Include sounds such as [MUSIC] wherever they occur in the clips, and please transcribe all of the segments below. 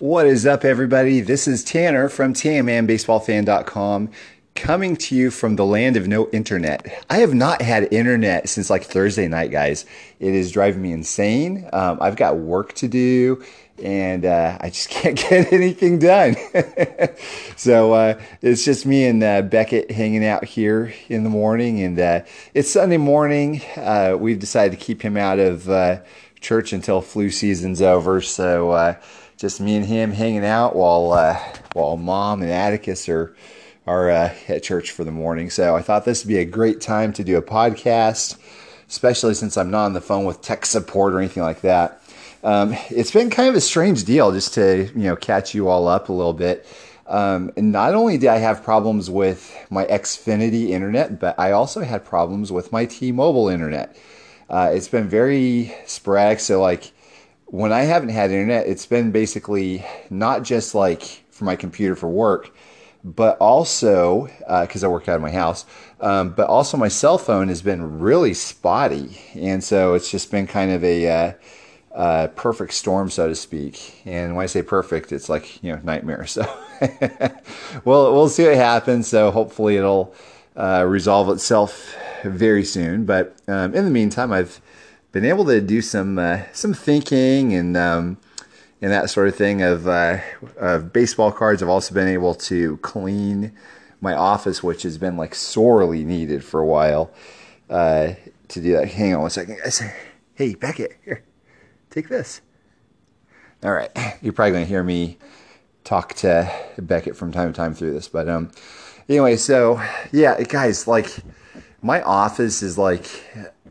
What is up, everybody? This is Tanner from TanmanBaseballFan.com coming to you from the land of no internet. I have not had internet since like Thursday night, guys. It is driving me insane. Um, I've got work to do and uh, I just [LAUGHS] can't get anything done. [LAUGHS] so uh, it's just me and uh, Beckett hanging out here in the morning, and uh, it's Sunday morning. Uh, we've decided to keep him out of uh, church until flu season's over. So just me and him hanging out while uh, while mom and Atticus are are uh, at church for the morning. So I thought this would be a great time to do a podcast, especially since I'm not on the phone with tech support or anything like that. Um, it's been kind of a strange deal just to you know catch you all up a little bit. Um, and not only did I have problems with my Xfinity internet, but I also had problems with my T-Mobile internet. Uh, it's been very sporadic. So like when I haven't had internet, it's been basically not just like for my computer for work, but also because uh, I work out of my house, um, but also my cell phone has been really spotty, and so it's just been kind of a uh, uh, perfect storm, so to speak. And when I say perfect, it's like you know nightmare. [LAUGHS] So, well, we'll see what happens. So hopefully it'll uh, resolve itself very soon. But um, in the meantime, I've been able to do some uh, some thinking and um, and that sort of thing of, uh, of baseball cards. I've also been able to clean my office, which has been like sorely needed for a while. Uh, to do that, hang on one second, guys. Hey, Beckett, here, take this. All right, you're probably gonna hear me talk to Beckett from time to time through this, but um, anyway, so yeah, guys, like my office is like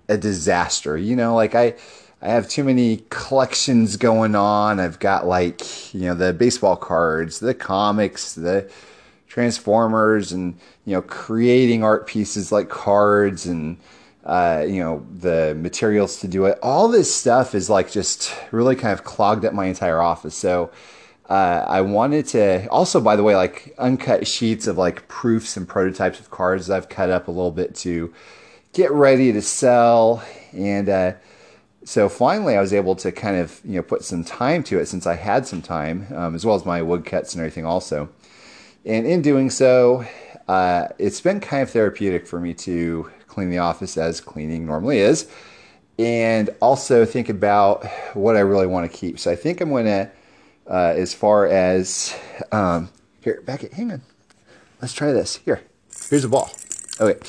a disaster. You know, like I I have too many collections going on. I've got like, you know, the baseball cards, the comics, the Transformers and, you know, creating art pieces like cards and uh, you know, the materials to do it. All this stuff is like just really kind of clogged up my entire office. So uh, I wanted to also, by the way, like uncut sheets of like proofs and prototypes of cards I've cut up a little bit to get ready to sell. And uh, so finally, I was able to kind of you know put some time to it since I had some time, um, as well as my woodcuts and everything also. And in doing so, uh, it's been kind of therapeutic for me to clean the office as cleaning normally is, and also think about what I really want to keep. So I think I'm going to, uh, as far as um, here, Beckett, hang on, let's try this. Here, here's a ball. Okay.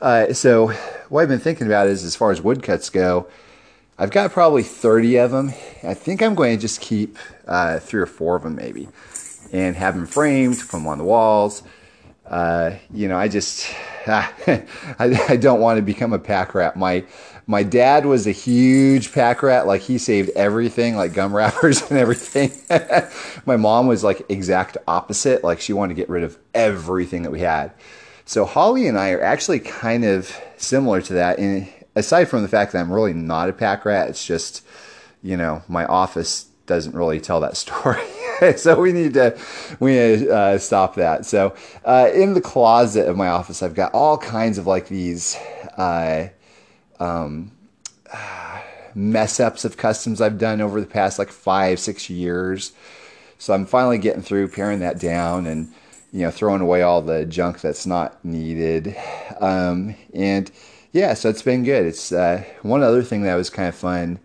Uh, so what I've been thinking about is as far as woodcuts go, I've got probably 30 of them. I think I'm going to just keep uh, three or four of them maybe and have them framed, put them on the walls. Uh, you know, I just, [LAUGHS] I, I don't want to become a pack rat. My, my dad was a huge pack rat. Like he saved everything, like gum [LAUGHS] wrappers and everything. [LAUGHS] my mom was like exact opposite. Like she wanted to get rid of everything that we had. So Holly and I are actually kind of similar to that. And aside from the fact that I'm really not a pack rat, it's just, you know, my office doesn't really tell that [LAUGHS] story. so we need to we need to uh, stop that. So uh, in the closet of my office, I've got all kinds of like these uh, um, [SIGHS] mess ups of customs I've done over the past like five six years. So I'm finally getting through paring that down and you know, throwing away all the junk that's not needed. Um, and yeah, so it's been good. It's uh, one other thing that was kind of fun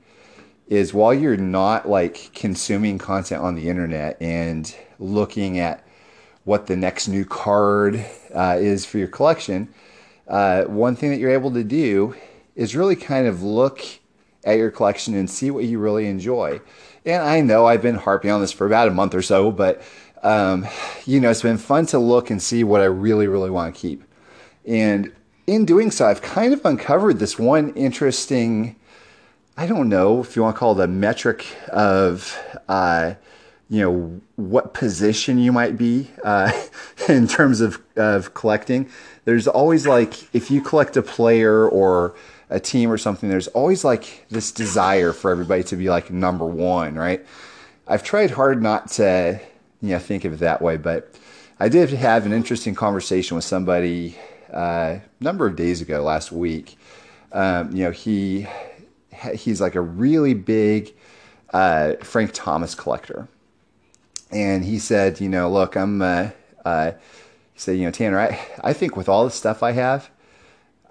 is while you're not like consuming content on the internet and looking at what the next new card uh, is for your collection, uh, one thing that you're able to do is really kind of look at your collection and see what you really enjoy. And I know I've been harping on this for about a month or so, but um, you know, it's been fun to look and see what I really, really want to keep. And in doing so, I've kind of uncovered this one interesting, I don't know if you want to call it a metric of, uh, you know, what position you might be uh, [LAUGHS] in terms of, of collecting. There's always like, if you collect a player or a team or something, there's always like this desire for everybody to be like number one, right? I've tried hard not to you know, think of it that way. But I did have an interesting conversation with somebody uh, a number of days ago, last week. Um, you know, he he's like a really big uh, Frank Thomas collector, and he said, you know, look, I'm, uh, uh, he said, you know, Tanner, I, I think with all the stuff I have,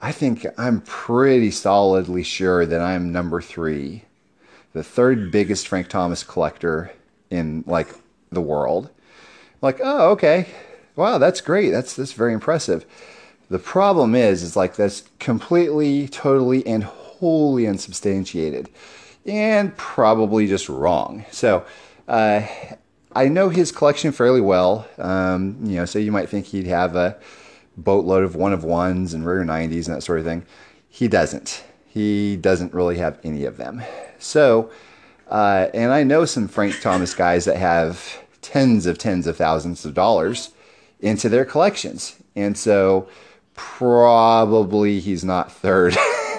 I think I'm pretty solidly sure that I'm number three, the third biggest Frank Thomas collector in like the world. Like, oh, okay, wow, that's great. That's that's very impressive. The problem is, is like that's completely, totally, and wholly unsubstantiated, and probably just wrong. So, uh, I know his collection fairly well. Um, you know, so you might think he'd have a boatload of one of ones and rare 90s and that sort of thing. He doesn't. He doesn't really have any of them. So, uh, and I know some Frank Thomas guys that have tens of tens of thousands of dollars into their collections. And so probably he's not third [LAUGHS]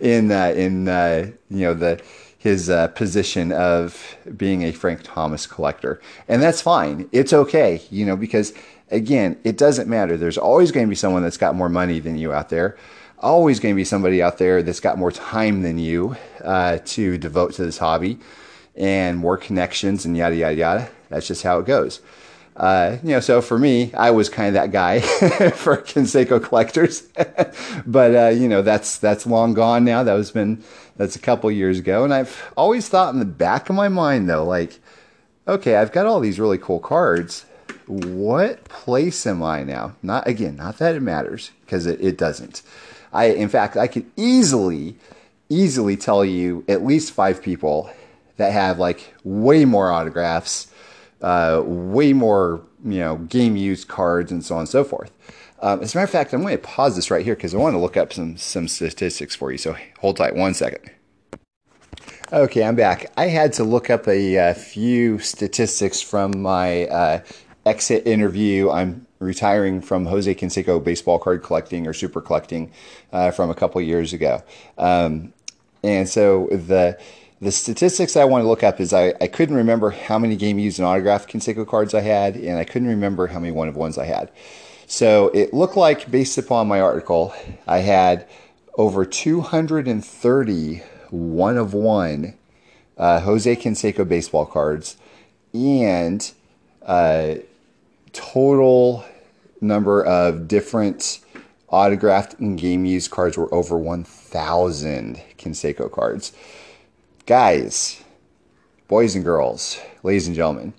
in uh, in uh, you know the his uh, position of being a Frank Thomas collector. And that's fine. It's okay, you know, because again, it doesn't matter. There's always going to be someone that's got more money than you out there. Always going to be somebody out there that's got more time than you uh, to devote to this hobby and more connections and yada, yada, yada. That's just how it goes. Uh, you know, so for me, I was kind of that guy [LAUGHS] for Canseco collectors, [LAUGHS] but uh, you know, that's that's long gone now. That was been that's a couple years ago, and I've always thought in the back of my mind though, like, okay, I've got all these really cool cards. What place am I now? Not again, not that it matters because it, it doesn't. I, in fact, I could easily, easily tell you at least five people that have like way more autographs uh, way more, you know, game used cards and so on and so forth. Um, as a matter of fact, I'm going to pause this right here because I want to look up some some statistics for you. So hold tight one second. Okay, I'm back. I had to look up a, a uh, few statistics from my uh, exit interview. I'm retiring from Jose Canseco baseball card collecting or super collecting uh, from a couple years ago. Um, and so the the statistics I want to look up is I, I couldn't remember how many game used and autographed Canseco cards I had, and I couldn't remember how many one of ones I had. So it looked like, based upon my article, I had over 230 one of one uh, Jose Canseco baseball cards, and uh, total number of different autographed and game used cards were over 1,000 Canseco cards. Guys, boys and girls, ladies and gentlemen,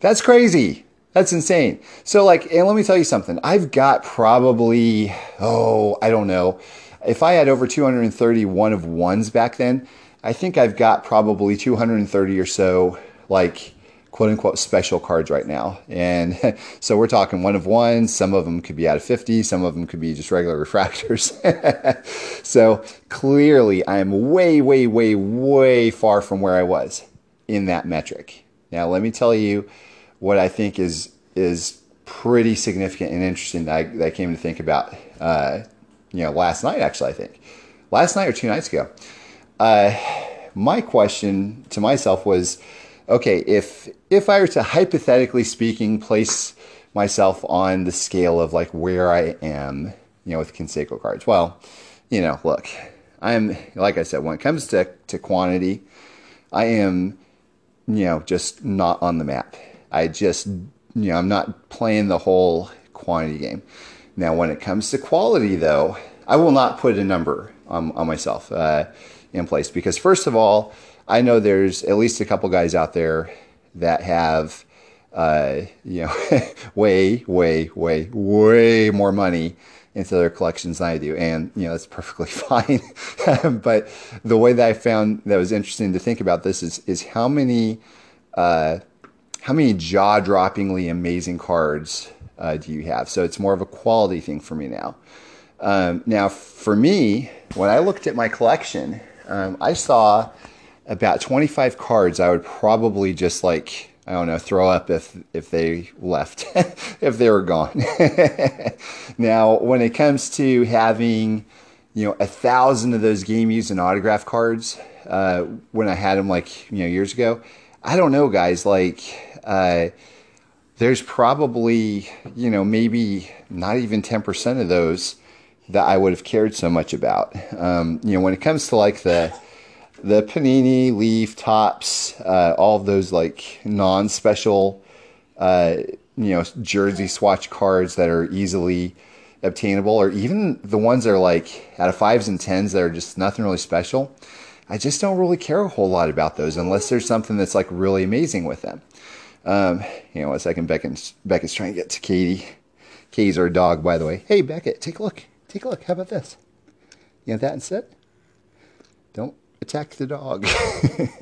that's crazy. That's insane. So, like, and let me tell you something. I've got probably, oh, I don't know. If I had over 230 one of ones back then, I think I've got probably 230 or so, like, quote unquote special cards right now. And [LAUGHS] so we're talking one of one. Some of them could be out of 50, some of them could be just regular [LAUGHS] refractors. [LAUGHS] so clearly, I am way, way, way, way far from where I was in that metric. Now, let me tell you what I think is is pretty significant and interesting that I, that I came to think about. Uh, you know, last night actually, I think last night or two nights ago. Uh, my question to myself was okay, if if I were to hypothetically speaking place myself on the scale of like where I am, you know, with Canseco cards, well, you know, look, I'm like I said, when it comes to to quantity, I am, you know, just not on the map. I just, you know, I'm not playing the whole quantity game. Now, when it comes to quality, though, I will not put a number on, on myself uh, in place because, first of all, I know there's at least a couple guys out there that have, uh, you know, [LAUGHS] way, way, way, way more money into their collections than I do, and you know that's perfectly [LAUGHS] fine. [LAUGHS] but the way that I found that was interesting to think about this is is how many, uh, how many jaw-droppingly amazing cards uh, do you have? So it's more of a quality thing for me now. Um, now, for me, when I looked at my collection, um, I saw about 25 cards, I would probably just like, I don't know, throw up if, if they left, [LAUGHS] if they were gone. [LAUGHS] now, when it comes to having, you know, a thousand of those game used and autograph cards, uh, when I had them like, you know, years ago, I don't know, guys, like, uh, there's probably, you know, maybe not even 10% of those that I would have cared so much about. Um, you know, when it comes to like the, the Panini, Leaf, Topps, uh, all those like non-special, uh, you know, jersey swatch cards that are easily obtainable, or even the ones that are like out of fives and tens that are just nothing really special. I just don't really care a whole lot about those unless there's something that's like really amazing with them. Um, you know, a second, Beckett's, Beckett's trying to get to Katie. Katie's our dog, by the way. Hey, Beckett, take a look. Take a look. How about this? You have that instead? Don't attack the dog.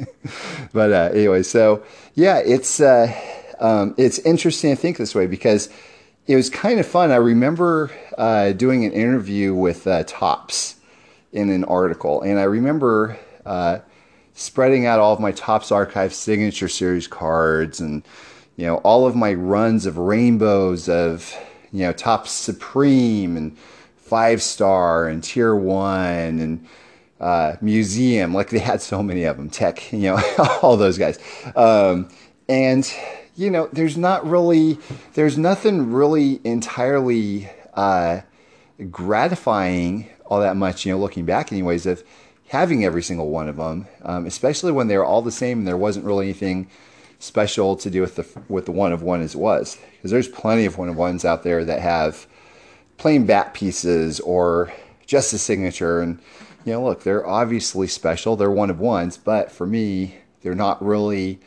[LAUGHS] but uh, anyway, so yeah, it's uh, um, it's interesting to think this way because it was kind of fun. I remember uh, doing an interview with uh, Topps in an article, and I remember uh, spreading out all of my Topps Archive Signature Series cards and you know all of my runs of rainbows of you know Topps Supreme and Five Star and Tier One and uh, museum. Like they had so many of them, Tek, you know, [LAUGHS] all those guys. Um, and, you know, there's not really, there's nothing really entirely uh, gratifying all that much, you know, looking back, anyways, of having every single one of them, um, especially when they were all the same and there wasn't really anything special to do with the with the one of one as it was because there's plenty of one of ones out there that have plain bat pieces or just a signature and you know, look, they're obviously special. They're one of ones, but for me, they're not really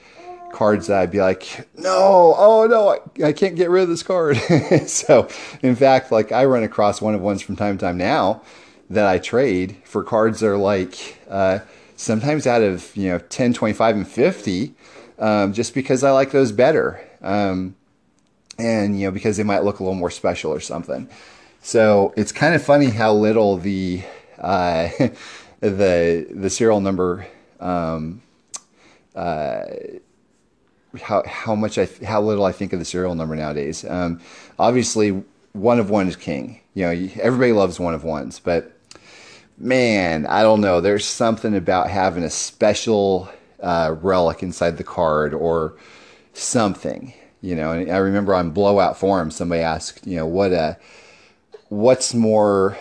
cards that I'd be like, no, oh no, I, I can't get rid of this card. [LAUGHS] so, in fact, like I run across one of ones from time to time now that I trade for cards that are like uh, sometimes out of you know 10, 25, and 50, um, just because I like those better. Um, and you know because they might look a little more special or something. So it's kind of funny how little the uh, [LAUGHS] the the serial number um, uh, how how much I how little I think of the serial number nowadays. Um, obviously, one of one is king. You know, everybody loves one of ones, but man, I don't know. There's something about having a special uh, relic inside the card or something. You know, and I remember on Blowout Forum, somebody asked, you know, what uh, what's more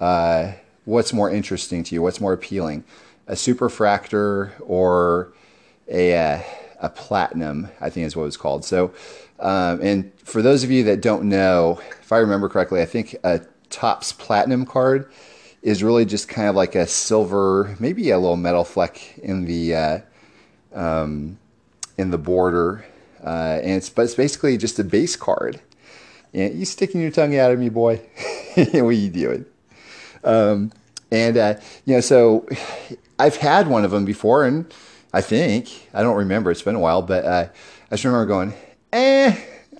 uh, what's more interesting to you? What's more appealing, a superfractor or a uh, a platinum? I think is what it's called. So, um, and for those of you that don't know, if I remember correctly, I think a Topps platinum card is really just kind of like a silver, maybe a little metal fleck in the uh, um, in the border, uh, and it's but it's basically just a base card. Yeah, you sticking your tongue out of me, boy. [LAUGHS] what are you doing? Um, and uh, you know, so I've had one of them before, and I think I don't remember. It's been a while, but uh, I just remember going, "Eh,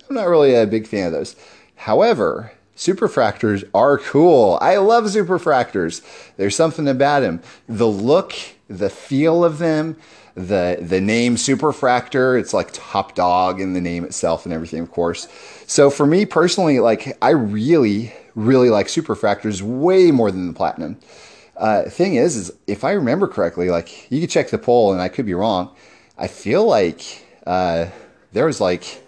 I'm not really a big fan of those." However, superfractors are cool. I love superfractors. There's something about them. The look, the feel of them, the the name superfractor. It's like top dog in the name itself and everything, of course. So for me personally, like I really really like superfractors way more than the platinum. Uh, thing is, is if I remember correctly, like you could check the poll, and I could be wrong. I feel like uh, there was like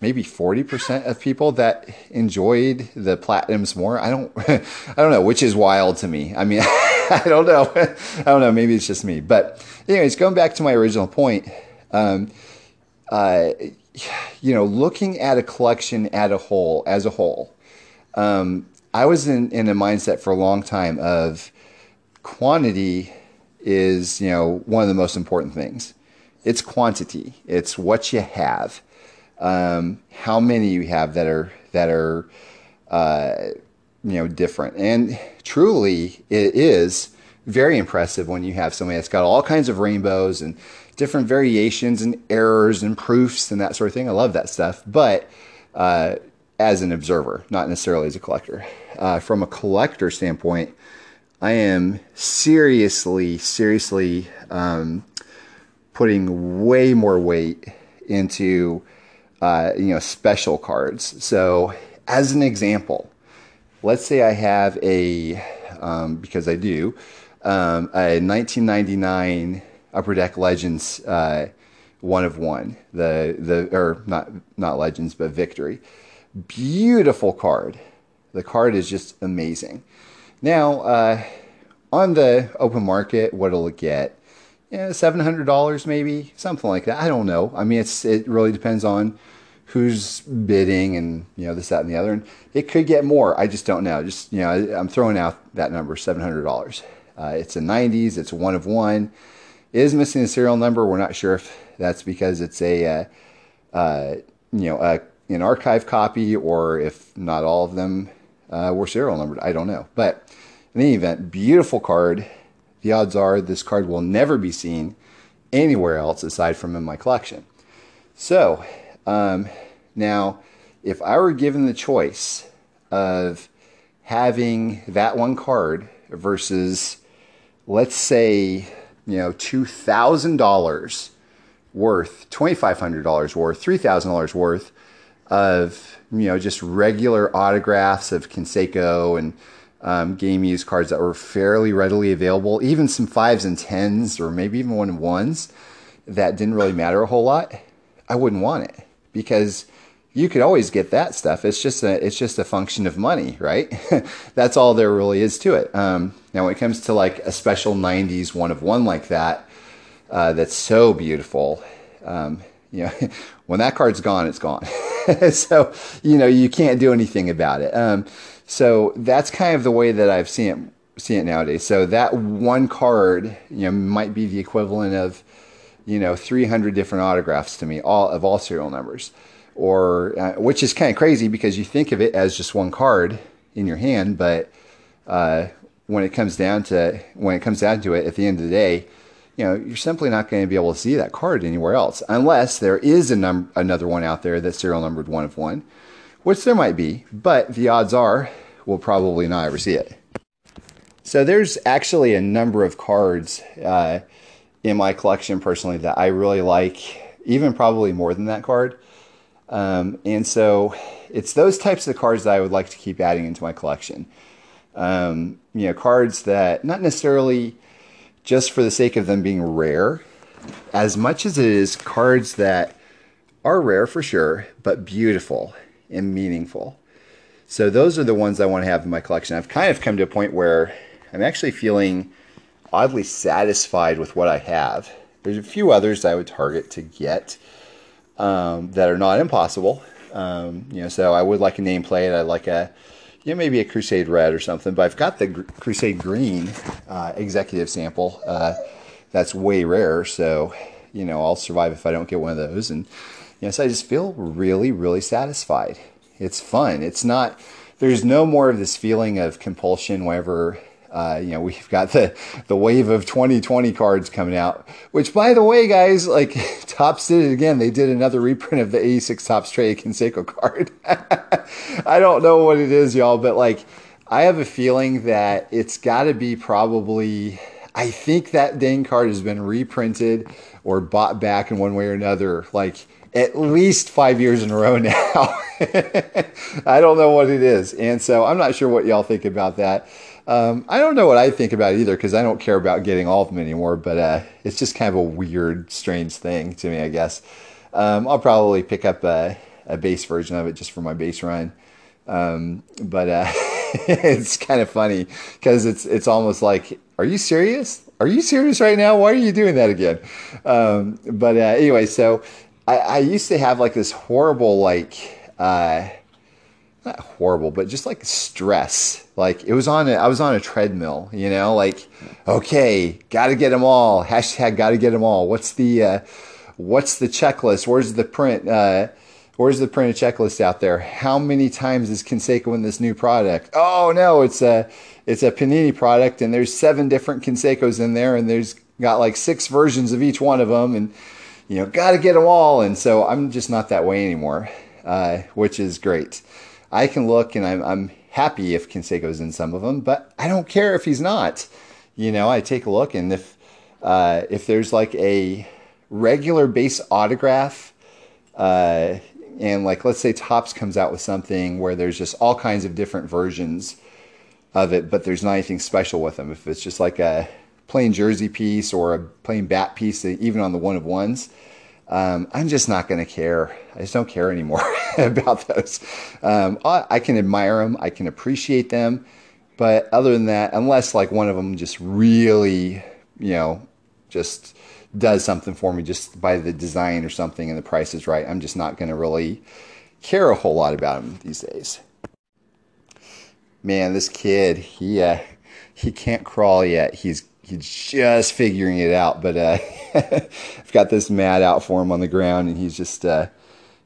maybe 40% of people that enjoyed the platinums more. I don't [LAUGHS] I don't know, which is wild to me. I mean, [LAUGHS] I don't know. [LAUGHS] I don't know, maybe it's just me. But anyways, going back to my original point, um, uh, you know, looking at a collection at a whole as a whole, um, I was in, in a mindset for a long time of quantity is, you know, one of the most important things. It's quantity. It's what you have. Um, how many you have that are that are uh, you know different. And truly, it is very impressive when you have somebody that's got all kinds of rainbows and different variations and errors and proofs and that sort of thing. I love that stuff. But uh, as an observer, not necessarily as a collector. Uh, from a collector standpoint, I am seriously, seriously um, putting way more weight into uh, you know special cards. So, as an example, let's say I have a um, because I do um, a 1999 Upper Deck Legends uh, one of one the the or not not Legends but Victory beautiful card. The card is just amazing. Now, uh, on the open market, what'll it get? Yeah, seven hundred dollars maybe, something like that. I don't know. I mean, it's it really depends on who's bidding and you know this, that, and the other. And it could get more. I just don't know. Just you know, I'm throwing out that number, seven hundred dollars. Uh, it's a '90s. It's one of one. It is missing a serial number. We're not sure if that's because it's a uh, uh, you know a, an archive copy or if not all of them uh, were serial numbered. I don't know. But in any event, beautiful card. The odds are this card will never be seen anywhere else aside from in my collection. So um, now, if I were given the choice of having that one card versus, let's say, you know, two thousand dollars worth, twenty five hundred dollars worth, three thousand dollars worth of you know just regular autographs of Canseco and um, game used cards that were fairly readily available, even some fives and tens, or maybe even one ones that didn't really matter a whole lot. I wouldn't want it because you could always get that stuff. It's just a it's just a function of money, right? [LAUGHS] That's all there really is to it. Um, now, when it comes to like a special '90s one of one like that, uh, that's so beautiful. Um, you know, [LAUGHS] when that card's gone, it's gone. [LAUGHS] so you know you can't do anything about it. Um, so that's kind of the way that I've seen it seen it nowadays. So that one card, you know, might be the equivalent of you know 300 different autographs to me all of all serial numbers or uh, which is kind of crazy because you think of it as just one card in your hand but uh, when it comes down to when it comes down to it at the end of the day you know you're simply not going to be able to see that card anywhere else unless there is a num- another one out there that's serial numbered one of one which there might be but the odds are we'll probably not ever see it so there's actually a number of cards uh, in my collection personally that I really like, even probably more than that card. Um, and so it's those types of cards that I would like to keep adding into my collection. Um, you know, cards that not necessarily just for the sake of them being rare, as much as it is cards that are rare for sure, but beautiful and meaningful. So those are the ones I want to have in my collection. I've kind of come to a point where I'm actually feeling oddly satisfied with what I have. There's a few others I would target to get um, that are not impossible. Um, you know, so I would like a nameplate. I'd like a, you know, maybe a Crusade Red or something. But I've got the Gr- Crusade Green uh, executive sample. Uh, that's way rare. So, you know, I'll survive if I don't get one of those. And you know, so I just feel really, really satisfied. It's fun. It's not. There's no more of this feeling of compulsion whenever uh, you know, we've got the, the wave of 2020 cards coming out, which by the way, guys, like [LAUGHS] Topps did it again. They did another reprint of the 86 Topps Trey Canseco card. [LAUGHS] I don't know what it is, y'all, but like, I have a feeling that it's got to be probably, I think that dang card has been reprinted or bought back in one way or another, like at least five years in a row [LAUGHS] now. I don't know what it is. And so I'm not sure what y'all think about that. Um, I don't know what I think about either because I don't care about getting all of them anymore. But uh, it's just kind of a weird, strange thing to me, I guess. Um, I'll probably pick up a, a, base version of it just for my base run. Um, but uh, [LAUGHS] it's kind of funny because it's it's almost like, are you serious? Are you serious right now? Why are you doing that again? Um, but uh, anyway, so I, I, used to have like this horrible like. Uh, not horrible, but just like stress. Like it was on a, I was on a treadmill, you know, like, okay, got to get them all. Hashtag got to get them all. What's the, uh, what's the checklist? Where's the print? Uh, where's the printed checklist out there? How many times is Canseco in this new product? Oh no, it's a, it's a Panini product and there's seven different Cansecos in there and there's got like six versions of each one of them and, you know, got to get them all. And so I'm just not that way anymore, uh, which is great. I can look and I'm, I'm happy if Canseco's in some of them, but I don't care if he's not. You know, I take a look and if uh, if there's like a regular base autograph, uh, and like let's say Topps comes out with something where there's just all kinds of different versions of it, but there's not anything special with them. If it's just like a plain jersey piece or a plain bat piece, even on the one of ones, um, I'm just not going to care. I just don't care anymore [LAUGHS] about those. Um, I, I, can admire them, I can appreciate them, But other than that, unless like one of them just really, you know, just does something for me just by the design or something and the price is right, I'm just not going to really care a whole lot about them these days. Man, this kid, he uh, he can't crawl yet. He's he's just figuring it out. But uh, [LAUGHS] I've got this mat out for him on the ground, and he's just uh,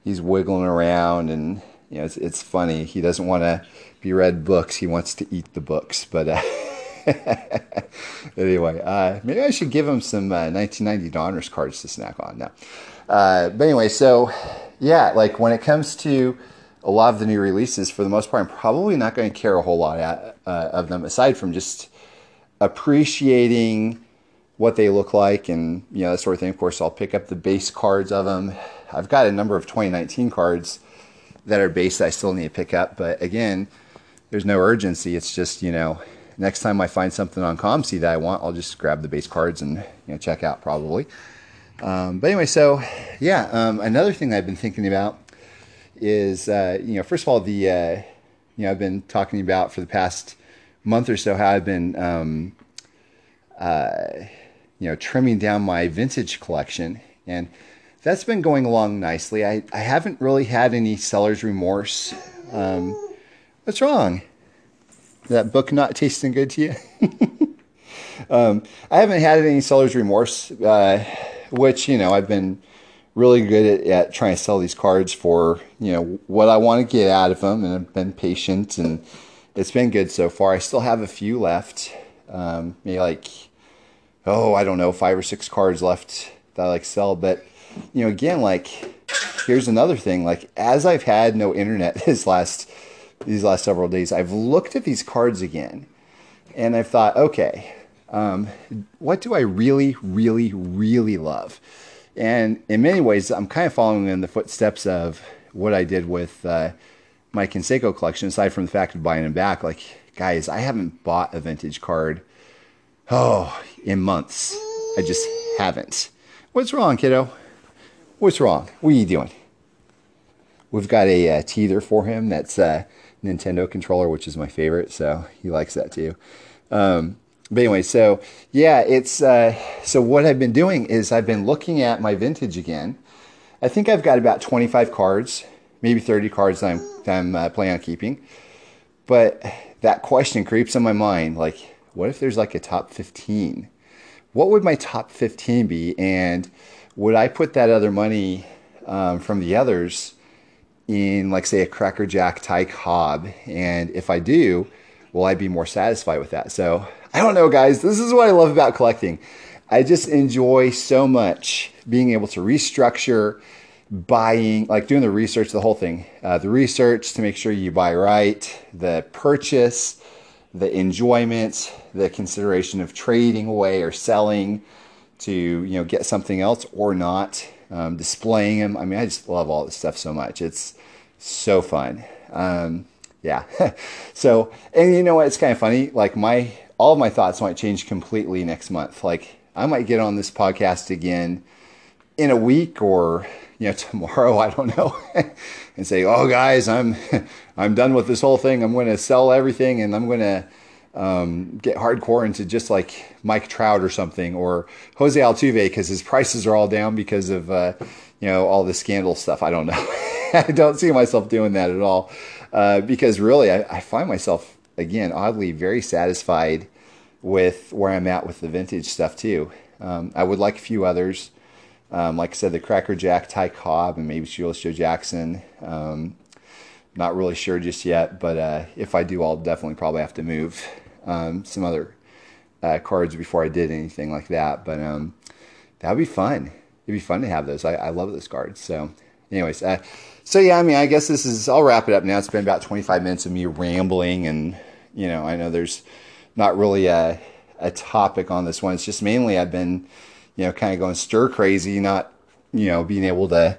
he's wiggling around, and you know it's it's funny. He doesn't want to be read books. He wants to eat the books. But uh, [LAUGHS] anyway, uh, maybe I should give him some 1990 uh, Donruss cards to snack on now. Uh, but anyway, so yeah, like when it comes to a lot of the new releases, for the most part, I'm probably not going to care a whole lot of them, aside from just appreciating what they look like and you know that sort of thing. Of course, I'll pick up the base cards of them. I've got a number of 2019 cards that are base that I still need to pick up, but again, there's no urgency. It's just you know next time I find something on COMC that I want, I'll just grab the base cards and you know check out probably. Um, but anyway, so yeah, um, another thing I've been thinking about is uh, you know first of all the uh, you know I've been talking about for the past month or so how I've been um, uh, you know trimming down my vintage collection and that's been going along nicely. I, I haven't really had any seller's remorse. Um, what's wrong? That book not tasting good to you? [LAUGHS] um, I haven't had any seller's remorse, uh, which you know I've been really good at, at, trying to sell these cards for you know what I want to get out of them, and I've been patient, and it's been good so far. I still have a few left, um, maybe like oh I don't know five or six cards left that I like sell, but you know again like here's another thing like as I've had no internet [LAUGHS] this last these last several days, I've looked at these cards again, and I've thought okay. Um, what do I really, really, really love? And in many ways, I'm kind of following in the footsteps of what I did with uh, my Canseco collection, aside from the fact of buying them back. Like, guys, I haven't bought a vintage card, oh, in months. I just haven't. What's wrong, kiddo? What's wrong? What are you doing? We've got a uh, teether for him that's a Nintendo controller, which is my favorite, so he likes that too. Um, but anyway, so yeah, it's uh, so what I've been doing is I've been looking at my vintage again. I think I've got about 25 cards, maybe 30 cards that I'm, that I'm uh, planning on keeping. But that question creeps in my mind like, what if there's like a top 15? What would my top 15 be? And would I put that other money um, from the others in, like, say, a Cracker Jack Ty Cobb? And if I do, will I be more satisfied with that? So I don't know, guys. This is what I love about collecting. I just enjoy so much being able to restructure buying, like doing the research, the whole thing. Uh, the research to make sure you buy right, the purchase, the enjoyment, the consideration of trading away or selling to you know get something else or not, um, displaying them. I mean, I just love all this stuff so much. It's so fun. Um, yeah. [LAUGHS] so, and you know what? It's kind of funny. Like my all of my thoughts might change completely next month. Like I might get on this podcast again in a week or you know [LAUGHS] tomorrow, I don't know, [LAUGHS] and say, "Oh guys, I'm [LAUGHS] I'm done with this whole thing. I'm going to sell everything and I'm going to um, get hardcore into just like Mike Trout or something or Jose Altuve because his prices are all down because of uh, you know all the scandal stuff. I don't know. I don't see myself doing that at all uh, because really I, I find myself again, oddly, very satisfied with where I'm at with the vintage stuff too. Um, I would like a few others. Um, like I said, the Cracker Jack, Ty Cobb, and maybe Shoeless Joe Jackson. Um, not really sure just yet, but uh, if I do, I'll definitely probably have to move um, some other uh, cards before I did anything like that. But um, that would be fun. It'd be fun to have those. I, I love those cards. So, anyways, uh, so yeah, I mean, I guess this is. I'll wrap it up now. It's been about 25 minutes of me rambling, and you know, I know there's not really a a topic on this one. It's just mainly I've been, you know, kind of going stir crazy, not you know being able to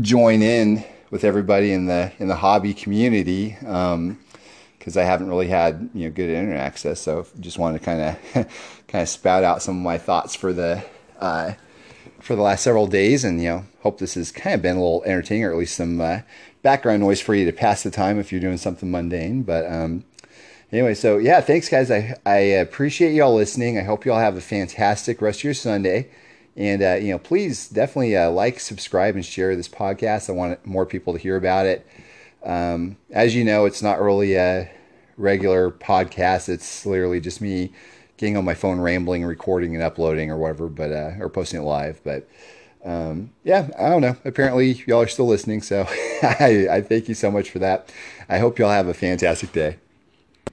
join in with everybody in the in the hobby community because um, I haven't really had you know good internet access. So just wanted to kind of [LAUGHS] kind of spout out some of my thoughts for the uh, for the last several days, and you know hope this has kind of been a little entertaining, or at least some uh, background noise for you to pass the time if you're doing something mundane. But um, Anyway, so yeah, thanks guys. I I appreciate y'all listening. I hope y'all have a fantastic rest of your Sunday. And uh, you know, please definitely uh, like, subscribe, and share this podcast. I want more people to hear about it. Um, as you know, it's not really a regular podcast. It's literally just me getting on my phone, rambling, recording, and uploading, or whatever, but uh, or posting it live. But um, yeah, I don't know. Apparently, y'all are still listening, so [LAUGHS] I, I thank you so much for that. I hope y'all have a fantastic day.